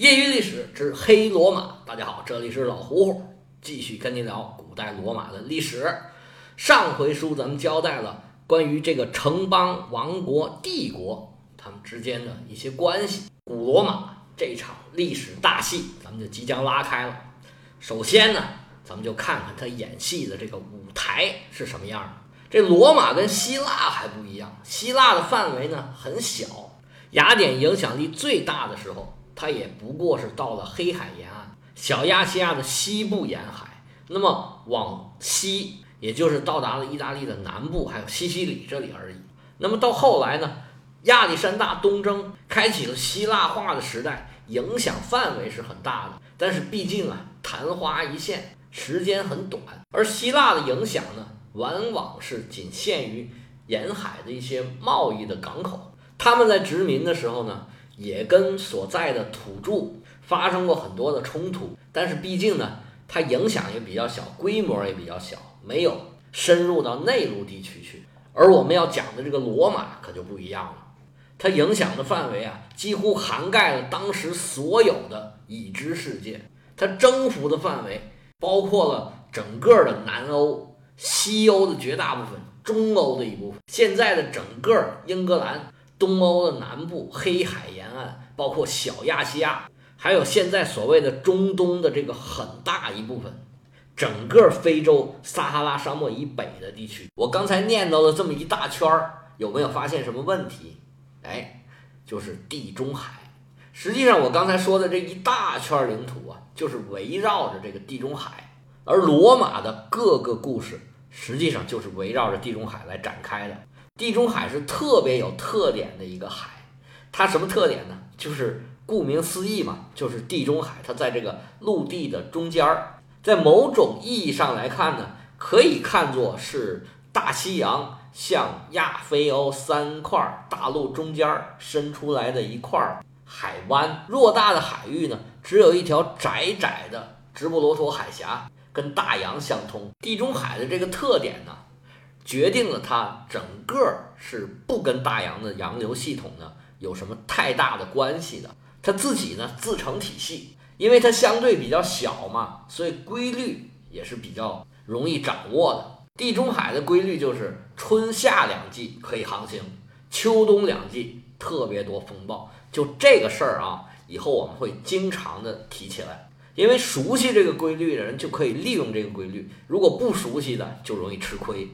业余历史之黑罗马，大家好，这里是老胡胡，继续跟您聊古代罗马的历史。上回书咱们交代了关于这个城邦、王国、帝国他们之间的一些关系。古罗马这场历史大戏，咱们就即将拉开了。首先呢，咱们就看看他演戏的这个舞台是什么样的。这罗马跟希腊还不一样，希腊的范围呢很小，雅典影响力最大的时候。它也不过是到了黑海沿岸，小亚细亚的西部沿海，那么往西，也就是到达了意大利的南部，还有西西里这里而已。那么到后来呢，亚历山大东征，开启了希腊化的时代，影响范围是很大的。但是毕竟啊，昙花一现，时间很短。而希腊的影响呢，往往是仅限于沿海的一些贸易的港口。他们在殖民的时候呢。也跟所在的土著发生过很多的冲突，但是毕竟呢，它影响也比较小，规模也比较小，没有深入到内陆地区去。而我们要讲的这个罗马可就不一样了，它影响的范围啊，几乎涵盖了当时所有的已知世界，它征服的范围包括了整个的南欧、西欧的绝大部分、中欧的一部分，现在的整个英格兰。东欧的南部、黑海沿岸，包括小亚细亚，还有现在所谓的中东的这个很大一部分，整个非洲撒哈拉沙漠以北的地区，我刚才念叨了这么一大圈儿，有没有发现什么问题？哎，就是地中海。实际上，我刚才说的这一大圈领土啊，就是围绕着这个地中海，而罗马的各个故事，实际上就是围绕着地中海来展开的。地中海是特别有特点的一个海，它什么特点呢？就是顾名思义嘛，就是地中海，它在这个陆地的中间儿，在某种意义上来看呢，可以看作是大西洋向亚非欧三块大陆中间伸出来的一块海湾。偌大的海域呢，只有一条窄窄的直布罗陀海峡跟大洋相通。地中海的这个特点呢？决定了它整个是不跟大洋的洋流系统呢有什么太大的关系的，它自己呢自成体系，因为它相对比较小嘛，所以规律也是比较容易掌握的。地中海的规律就是春夏两季可以航行，秋冬两季特别多风暴。就这个事儿啊，以后我们会经常的提起来，因为熟悉这个规律的人就可以利用这个规律，如果不熟悉的就容易吃亏。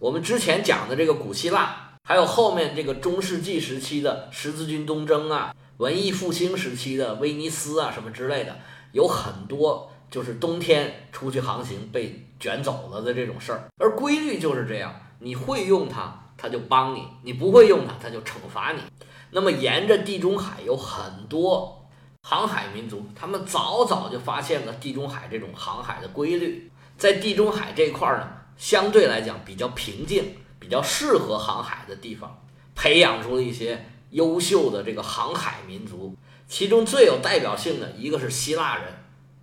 我们之前讲的这个古希腊，还有后面这个中世纪时期的十字军东征啊，文艺复兴时期的威尼斯啊什么之类的，有很多就是冬天出去航行被卷走了的这种事儿。而规律就是这样，你会用它，它就帮你；你不会用它，它就惩罚你。那么沿着地中海有很多航海民族，他们早早就发现了地中海这种航海的规律，在地中海这块儿呢。相对来讲比较平静、比较适合航海的地方，培养出了一些优秀的这个航海民族。其中最有代表性的一个是希腊人，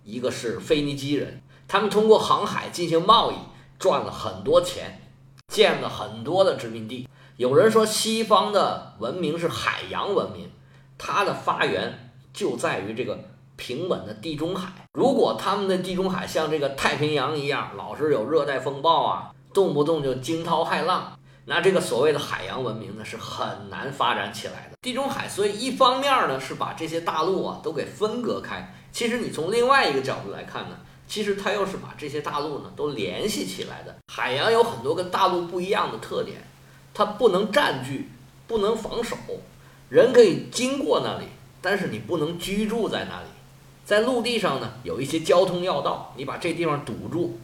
一个是腓尼基人。他们通过航海进行贸易，赚了很多钱，建了很多的殖民地。有人说西方的文明是海洋文明，它的发源就在于这个。平稳的地中海，如果他们的地中海像这个太平洋一样，老是有热带风暴啊，动不动就惊涛骇浪，那这个所谓的海洋文明呢是很难发展起来的。地中海，所以一方面呢是把这些大陆啊都给分隔开，其实你从另外一个角度来看呢，其实它又是把这些大陆呢都联系起来的。海洋有很多跟大陆不一样的特点，它不能占据，不能防守，人可以经过那里，但是你不能居住在那里。在陆地上呢，有一些交通要道，你把这地方堵住，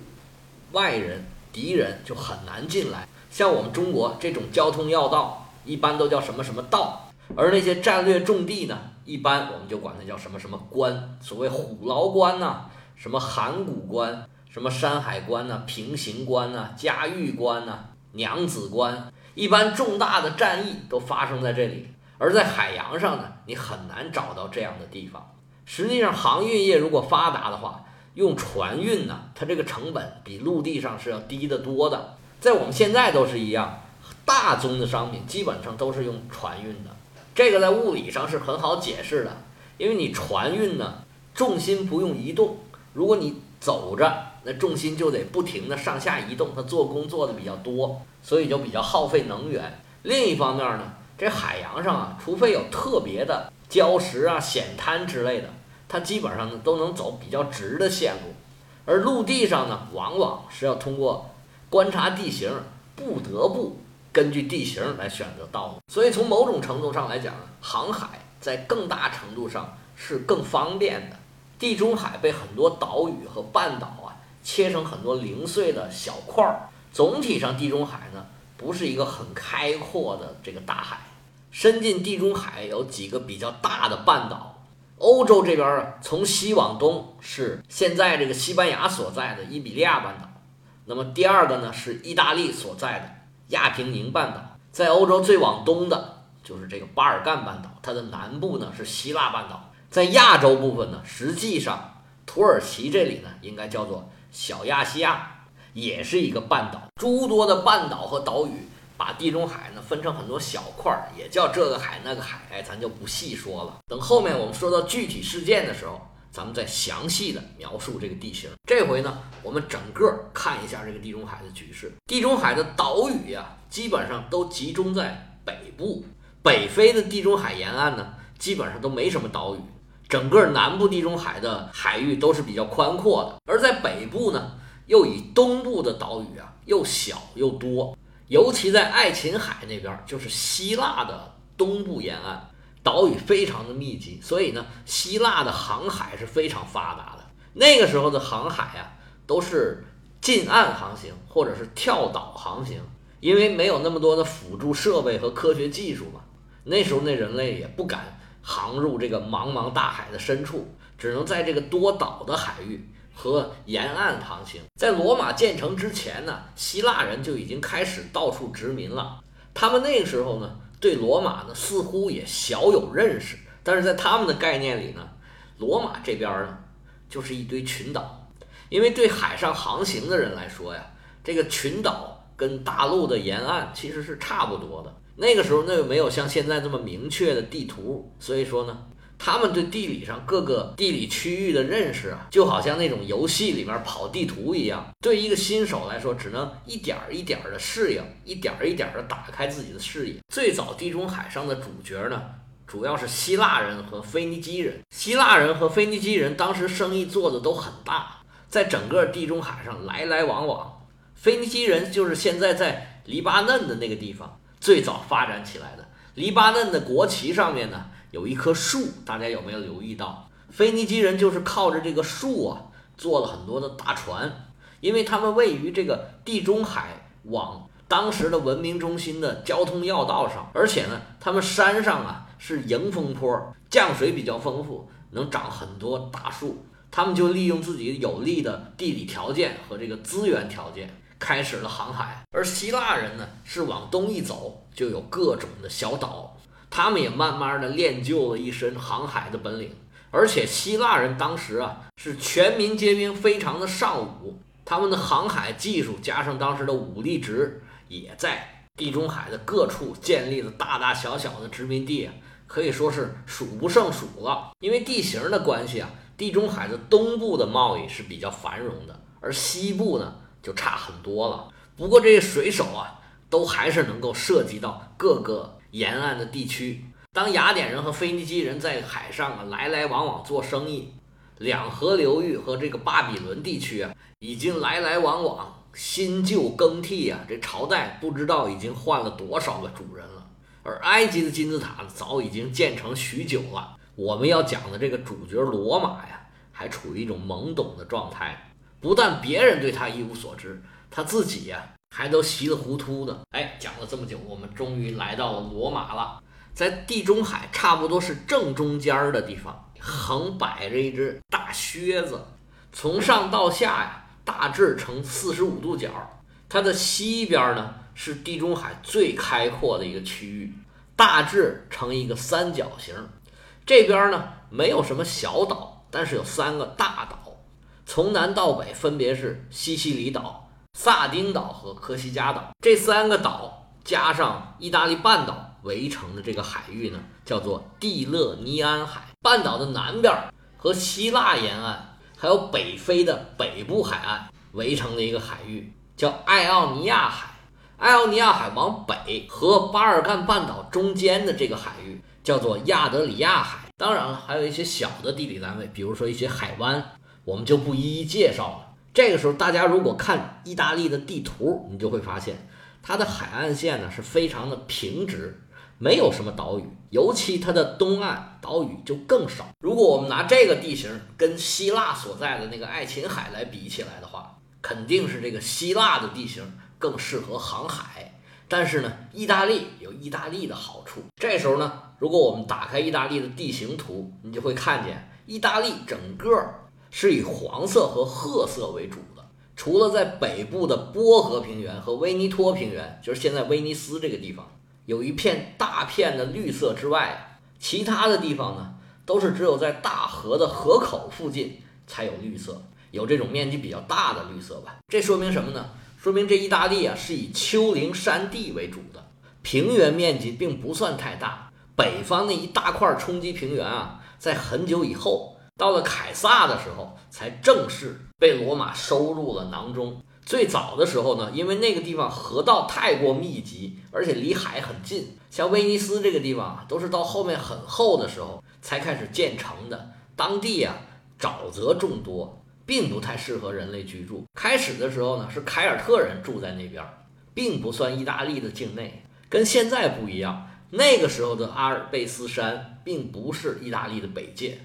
外人、敌人就很难进来。像我们中国这种交通要道，一般都叫什么什么道，而那些战略重地呢，一般我们就管它叫什么什么关。所谓虎牢关呐，什么函谷关，什么山海关呐，平型关呐，嘉峪关呐，娘子关，一般重大的战役都发生在这里。而在海洋上呢，你很难找到这样的地方。实际上，航运业如果发达的话，用船运呢，它这个成本比陆地上是要低得多的。在我们现在都是一样，大宗的商品基本上都是用船运的。这个在物理上是很好解释的，因为你船运呢，重心不用移动，如果你走着，那重心就得不停的上下移动，它做工做的比较多，所以就比较耗费能源。另一方面呢，这海洋上啊，除非有特别的礁石啊、险滩之类的，它基本上呢都能走比较直的线路。而陆地上呢，往往是要通过观察地形，不得不根据地形来选择道路。所以从某种程度上来讲，航海在更大程度上是更方便的。地中海被很多岛屿和半岛啊切成很多零碎的小块儿，总体上地中海呢不是一个很开阔的这个大海。伸进地中海有几个比较大的半岛。欧洲这边啊，从西往东是现在这个西班牙所在的伊比利亚半岛，那么第二个呢是意大利所在的亚平宁半岛，在欧洲最往东的就是这个巴尔干半岛，它的南部呢是希腊半岛，在亚洲部分呢，实际上土耳其这里呢应该叫做小亚细亚，也是一个半岛，诸多的半岛和岛屿。把地中海呢分成很多小块儿，也叫这个海那个海，咱就不细说了。等后面我们说到具体事件的时候，咱们再详细的描述这个地形。这回呢，我们整个看一下这个地中海的局势。地中海的岛屿呀，基本上都集中在北部。北非的地中海沿岸呢，基本上都没什么岛屿。整个南部地中海的海域都是比较宽阔的，而在北部呢，又以东部的岛屿啊，又小又多。尤其在爱琴海那边，就是希腊的东部沿岸，岛屿非常的密集，所以呢，希腊的航海是非常发达的。那个时候的航海啊，都是近岸航行或者是跳岛航行，因为没有那么多的辅助设备和科学技术嘛。那时候那人类也不敢航入这个茫茫大海的深处，只能在这个多岛的海域。和沿岸航行，在罗马建成之前呢，希腊人就已经开始到处殖民了。他们那个时候呢，对罗马呢似乎也小有认识，但是在他们的概念里呢，罗马这边呢就是一堆群岛，因为对海上航行的人来说呀，这个群岛跟大陆的沿岸其实是差不多的。那个时候那又没有像现在这么明确的地图，所以说呢。他们对地理上各个地理区域的认识啊，就好像那种游戏里面跑地图一样。对一个新手来说，只能一点儿一点儿的适应，一点儿一点儿的打开自己的视野。最早地中海上的主角呢，主要是希腊人和腓尼基人。希腊人和腓尼基人当时生意做的都很大，在整个地中海上来来往往。腓尼基人就是现在在黎巴嫩的那个地方最早发展起来的。黎巴嫩的国旗上面呢。有一棵树，大家有没有留意到？腓尼基人就是靠着这个树啊，做了很多的大船，因为他们位于这个地中海往当时的文明中心的交通要道上，而且呢，他们山上啊是迎风坡，降水比较丰富，能长很多大树，他们就利用自己有利的地理条件和这个资源条件，开始了航海。而希腊人呢，是往东一走，就有各种的小岛。他们也慢慢的练就了一身航海的本领，而且希腊人当时啊是全民皆兵，非常的尚武。他们的航海技术加上当时的武力值，也在地中海的各处建立了大大小小的殖民地，可以说是数不胜数了。因为地形的关系啊，地中海的东部的贸易是比较繁荣的，而西部呢就差很多了。不过这些水手啊，都还是能够涉及到各个。沿岸的地区，当雅典人和腓尼基人在海上啊来来往往做生意，两河流域和这个巴比伦地区啊，已经来来往往，新旧更替啊，这朝代不知道已经换了多少个主人了。而埃及的金字塔早已经建成许久了，我们要讲的这个主角罗马呀，还处于一种懵懂的状态，不但别人对他一无所知，他自己呀。还都稀里糊涂的，哎，讲了这么久，我们终于来到了罗马了。在地中海差不多是正中间儿的地方，横摆着一只大靴子，从上到下呀，大致呈四十五度角。它的西边呢是地中海最开阔的一个区域，大致呈一个三角形。这边呢没有什么小岛，但是有三个大岛，从南到北分别是西西里岛。萨丁岛和科西嘉岛这三个岛，加上意大利半岛围成的这个海域呢，叫做蒂勒尼安海。半岛的南边和希腊沿岸，还有北非的北部海岸围成的一个海域，叫爱奥尼亚海。爱奥尼亚海往北和巴尔干半岛中间的这个海域叫做亚德里亚海。当然了，还有一些小的地理单位，比如说一些海湾，我们就不一一介绍了。这个时候，大家如果看意大利的地图，你就会发现它的海岸线呢是非常的平直，没有什么岛屿，尤其它的东岸岛屿就更少。如果我们拿这个地形跟希腊所在的那个爱琴海来比起来的话，肯定是这个希腊的地形。更适合航海，但是呢，意大利有意大利的好处。这时候呢，如果我们打开意大利的地形图，你就会看见意大利整个是以黄色和褐色为主的。除了在北部的波河平原和威尼托平原，就是现在威尼斯这个地方有一片大片的绿色之外，其他的地方呢，都是只有在大河的河口附近才有绿色，有这种面积比较大的绿色吧。这说明什么呢？说明这意大利啊是以丘陵山地为主的，平原面积并不算太大。北方那一大块冲积平原啊，在很久以后，到了凯撒的时候，才正式被罗马收入了囊中。最早的时候呢，因为那个地方河道太过密集，而且离海很近，像威尼斯这个地方啊，都是到后面很厚的时候才开始建成的。当地啊，沼泽众多。并不太适合人类居住。开始的时候呢，是凯尔特人住在那边，并不算意大利的境内。跟现在不一样，那个时候的阿尔卑斯山并不是意大利的北界，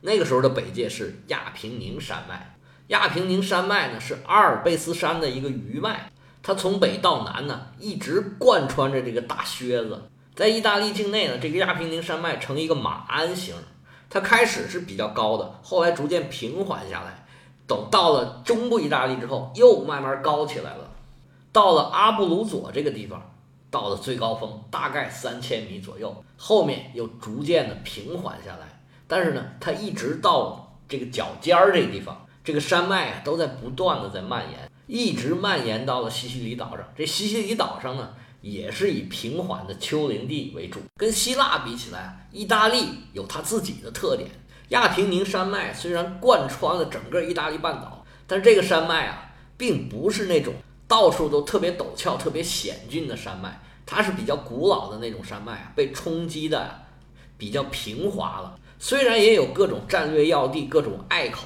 那个时候的北界是亚平宁山脉。亚平宁山脉呢，是阿尔卑斯山的一个余脉，它从北到南呢，一直贯穿着这个大靴子。在意大利境内呢，这个亚平宁山脉呈一个马鞍形，它开始是比较高的，后来逐渐平缓下来。等到了中部意大利之后，又慢慢高起来了。到了阿布鲁佐这个地方，到了最高峰，大概三千米左右，后面又逐渐的平缓下来。但是呢，它一直到这个脚尖儿这个地方，这个山脉啊都在不断的在蔓延，一直蔓延到了西西里岛上。这西西里岛上呢，也是以平缓的丘陵地为主。跟希腊比起来，意大利有它自己的特点。亚平宁山脉虽然贯穿了整个意大利半岛，但是这个山脉啊，并不是那种到处都特别陡峭、特别险峻的山脉，它是比较古老的那种山脉啊，被冲击的比较平滑了。虽然也有各种战略要地、各种隘口，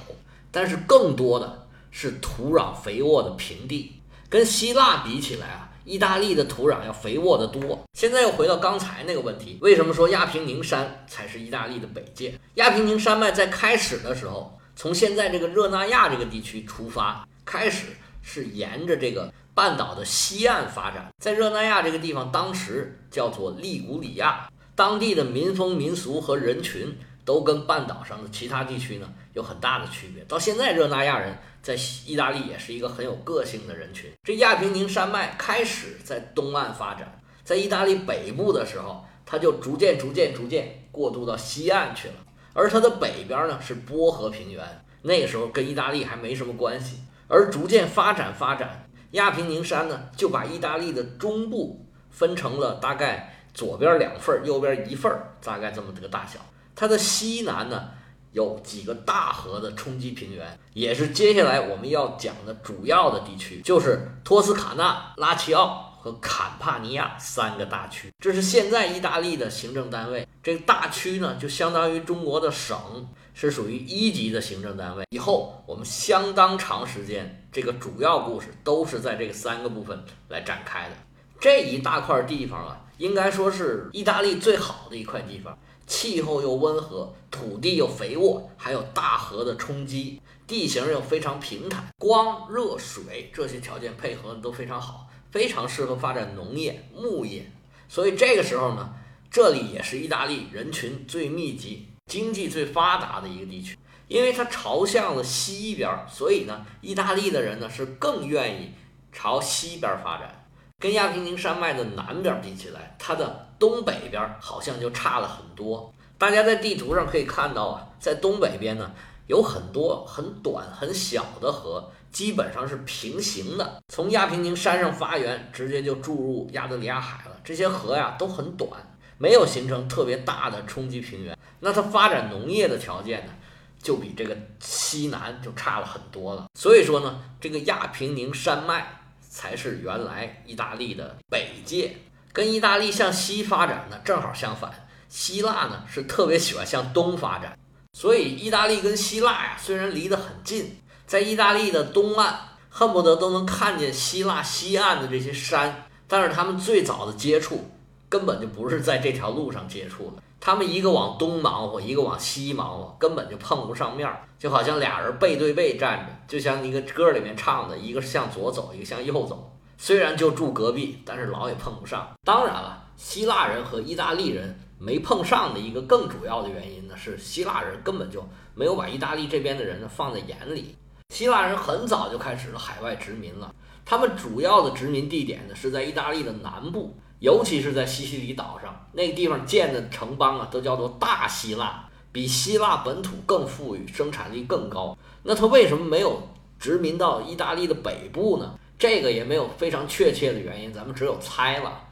但是更多的是土壤肥沃的平地。跟希腊比起来啊。意大利的土壤要肥沃得多。现在又回到刚才那个问题，为什么说亚平宁山才是意大利的北界？亚平宁山脉在开始的时候，从现在这个热那亚这个地区出发，开始是沿着这个半岛的西岸发展。在热那亚这个地方，当时叫做利古里亚，当地的民风民俗和人群都跟半岛上的其他地区呢有很大的区别。到现在，热那亚人。在意大利也是一个很有个性的人群。这亚平宁山脉开始在东岸发展，在意大利北部的时候，它就逐渐、逐渐、逐渐过渡到西岸去了。而它的北边呢是波河平原，那个时候跟意大利还没什么关系。而逐渐发展发展，亚平宁山呢就把意大利的中部分成了大概左边两份，右边一份，大概这么这个大小。它的西南呢？有几个大河的冲积平原，也是接下来我们要讲的主要的地区，就是托斯卡纳、拉齐奥和坎帕尼亚三个大区。这是现在意大利的行政单位。这个大区呢，就相当于中国的省，是属于一级的行政单位。以后我们相当长时间，这个主要故事都是在这个三个部分来展开的。这一大块地方啊，应该说是意大利最好的一块地方。气候又温和，土地又肥沃，还有大河的冲击，地形又非常平坦，光、热、水这些条件配合的都非常好，非常适合发展农业、牧业。所以这个时候呢，这里也是意大利人群最密集、经济最发达的一个地区。因为它朝向了西边，所以呢，意大利的人呢是更愿意朝西边发展。跟亚平宁山脉的南边比起来，它的东北边好像就差了很多。大家在地图上可以看到啊，在东北边呢，有很多很短很小的河，基本上是平行的，从亚平宁山上发源，直接就注入亚得里亚海了。这些河呀都很短，没有形成特别大的冲积平原。那它发展农业的条件呢，就比这个西南就差了很多了。所以说呢，这个亚平宁山脉才是原来意大利的北界，跟意大利向西发展呢正好相反。希腊呢是特别喜欢向东发展，所以意大利跟希腊呀虽然离得很近，在意大利的东岸恨不得都能看见希腊西岸的这些山，但是他们最早的接触根本就不是在这条路上接触的，他们一个往东忙活，一个往西忙活，根本就碰不上面儿，就好像俩人背对背站着，就像一个歌里面唱的，一个是向左走，一个向右走，虽然就住隔壁，但是老也碰不上。当然了，希腊人和意大利人。没碰上的一个更主要的原因呢，是希腊人根本就没有把意大利这边的人呢放在眼里。希腊人很早就开始了海外殖民了，他们主要的殖民地点呢是在意大利的南部，尤其是在西西里岛上，那个地方建的城邦啊都叫做大希腊，比希腊本土更富裕，生产力更高。那他为什么没有殖民到意大利的北部呢？这个也没有非常确切的原因，咱们只有猜了。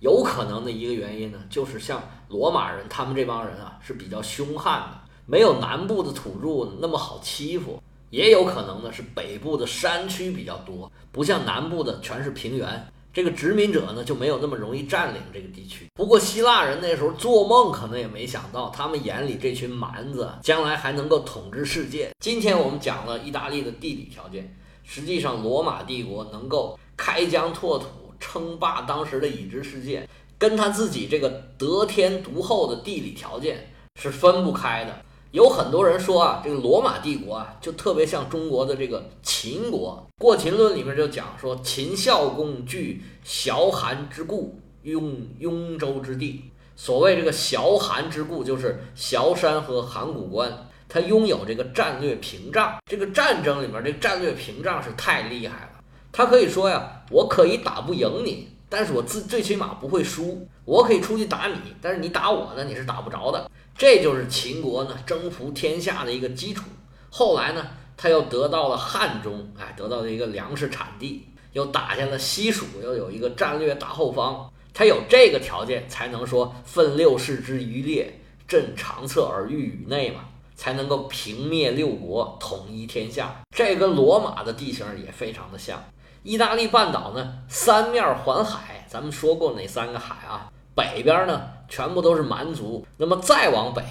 有可能的一个原因呢，就是像罗马人他们这帮人啊是比较凶悍的，没有南部的土著那么好欺负。也有可能呢是北部的山区比较多，不像南部的全是平原，这个殖民者呢就没有那么容易占领这个地区。不过希腊人那时候做梦可能也没想到，他们眼里这群蛮子将来还能够统治世界。今天我们讲了意大利的地理条件，实际上罗马帝国能够开疆拓土。称霸当时的已知世界，跟他自己这个得天独厚的地理条件是分不开的。有很多人说啊，这个罗马帝国啊，就特别像中国的这个秦国。《过秦论》里面就讲说，秦孝公据崤函之固，拥雍州之地。所谓这个崤函之固，就是崤山和函谷关，他拥有这个战略屏障。这个战争里面，这战略屏障是太厉害了。他可以说呀，我可以打不赢你，但是我自最起码不会输。我可以出去打你，但是你打我呢，你是打不着的。这就是秦国呢征服天下的一个基础。后来呢，他又得到了汉中，哎，得到了一个粮食产地，又打下了西蜀，又有一个战略大后方。他有这个条件，才能说奋六世之余烈，振长策而欲宇内嘛。才能够平灭六国，统一天下。这跟罗马的地形也非常的像。意大利半岛呢，三面环海，咱们说过哪三个海啊？北边呢，全部都是蛮族。那么再往北，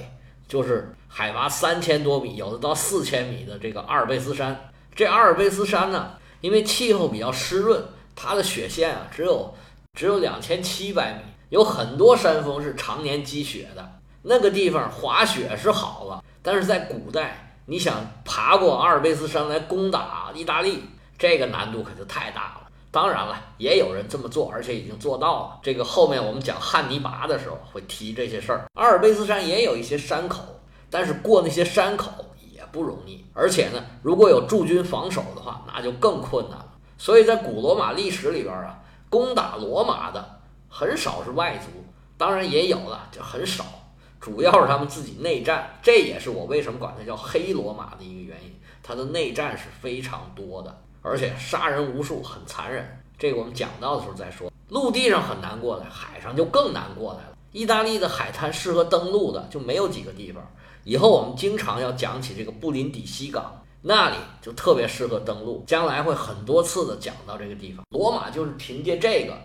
就是海拔三千多米，有的到四千米的这个阿尔卑斯山。这阿尔卑斯山呢，因为气候比较湿润，它的雪线啊，只有只有两千七百米，有很多山峰是常年积雪的。那个地方滑雪是好了，但是在古代，你想爬过阿尔卑斯山来攻打意大利？这个难度可就太大了。当然了，也有人这么做，而且已经做到了。这个后面我们讲汉尼拔的时候会提这些事儿。阿尔卑斯山也有一些山口，但是过那些山口也不容易。而且呢，如果有驻军防守的话，那就更困难了。所以在古罗马历史里边啊，攻打罗马的很少是外族，当然也有了，就很少。主要是他们自己内战，这也是我为什么管它叫黑罗马的一个原因。它的内战是非常多的。而且杀人无数，很残忍。这个我们讲到的时候再说。陆地上很难过来，海上就更难过来了。意大利的海滩适合登陆的就没有几个地方。以后我们经常要讲起这个布林迪西港，那里就特别适合登陆。将来会很多次的讲到这个地方。罗马就是凭借这个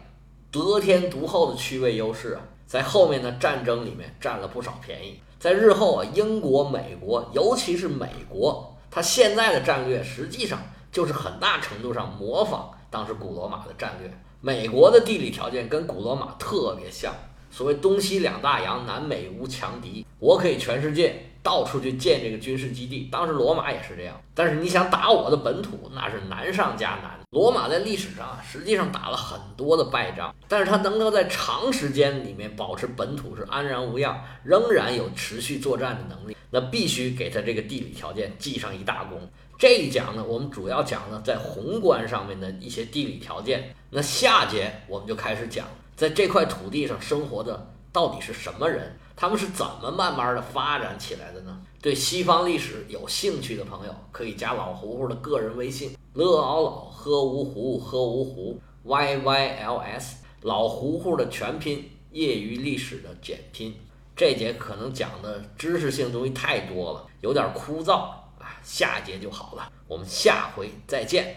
得天独厚的区位优势啊，在后面的战争里面占了不少便宜。在日后啊，英国、美国，尤其是美国，它现在的战略实际上。就是很大程度上模仿当时古罗马的战略。美国的地理条件跟古罗马特别像，所谓东西两大洋，南北无强敌，我可以全世界到处去建这个军事基地。当时罗马也是这样，但是你想打我的本土，那是难上加难。罗马在历史上啊，实际上打了很多的败仗，但是他能够在长时间里面保持本土是安然无恙，仍然有持续作战的能力，那必须给他这个地理条件记上一大功。这一讲呢，我们主要讲呢在宏观上面的一些地理条件。那下节我们就开始讲，在这块土地上生活的到底是什么人，他们是怎么慢慢的发展起来的呢？对西方历史有兴趣的朋友，可以加老胡胡的个人微信：乐嗷老喝芜湖喝芜湖 y y l s，老胡胡的全拼业余历史的简拼。这节可能讲的知识性东西太多了，有点枯燥啊，下节就好了。我们下回再见。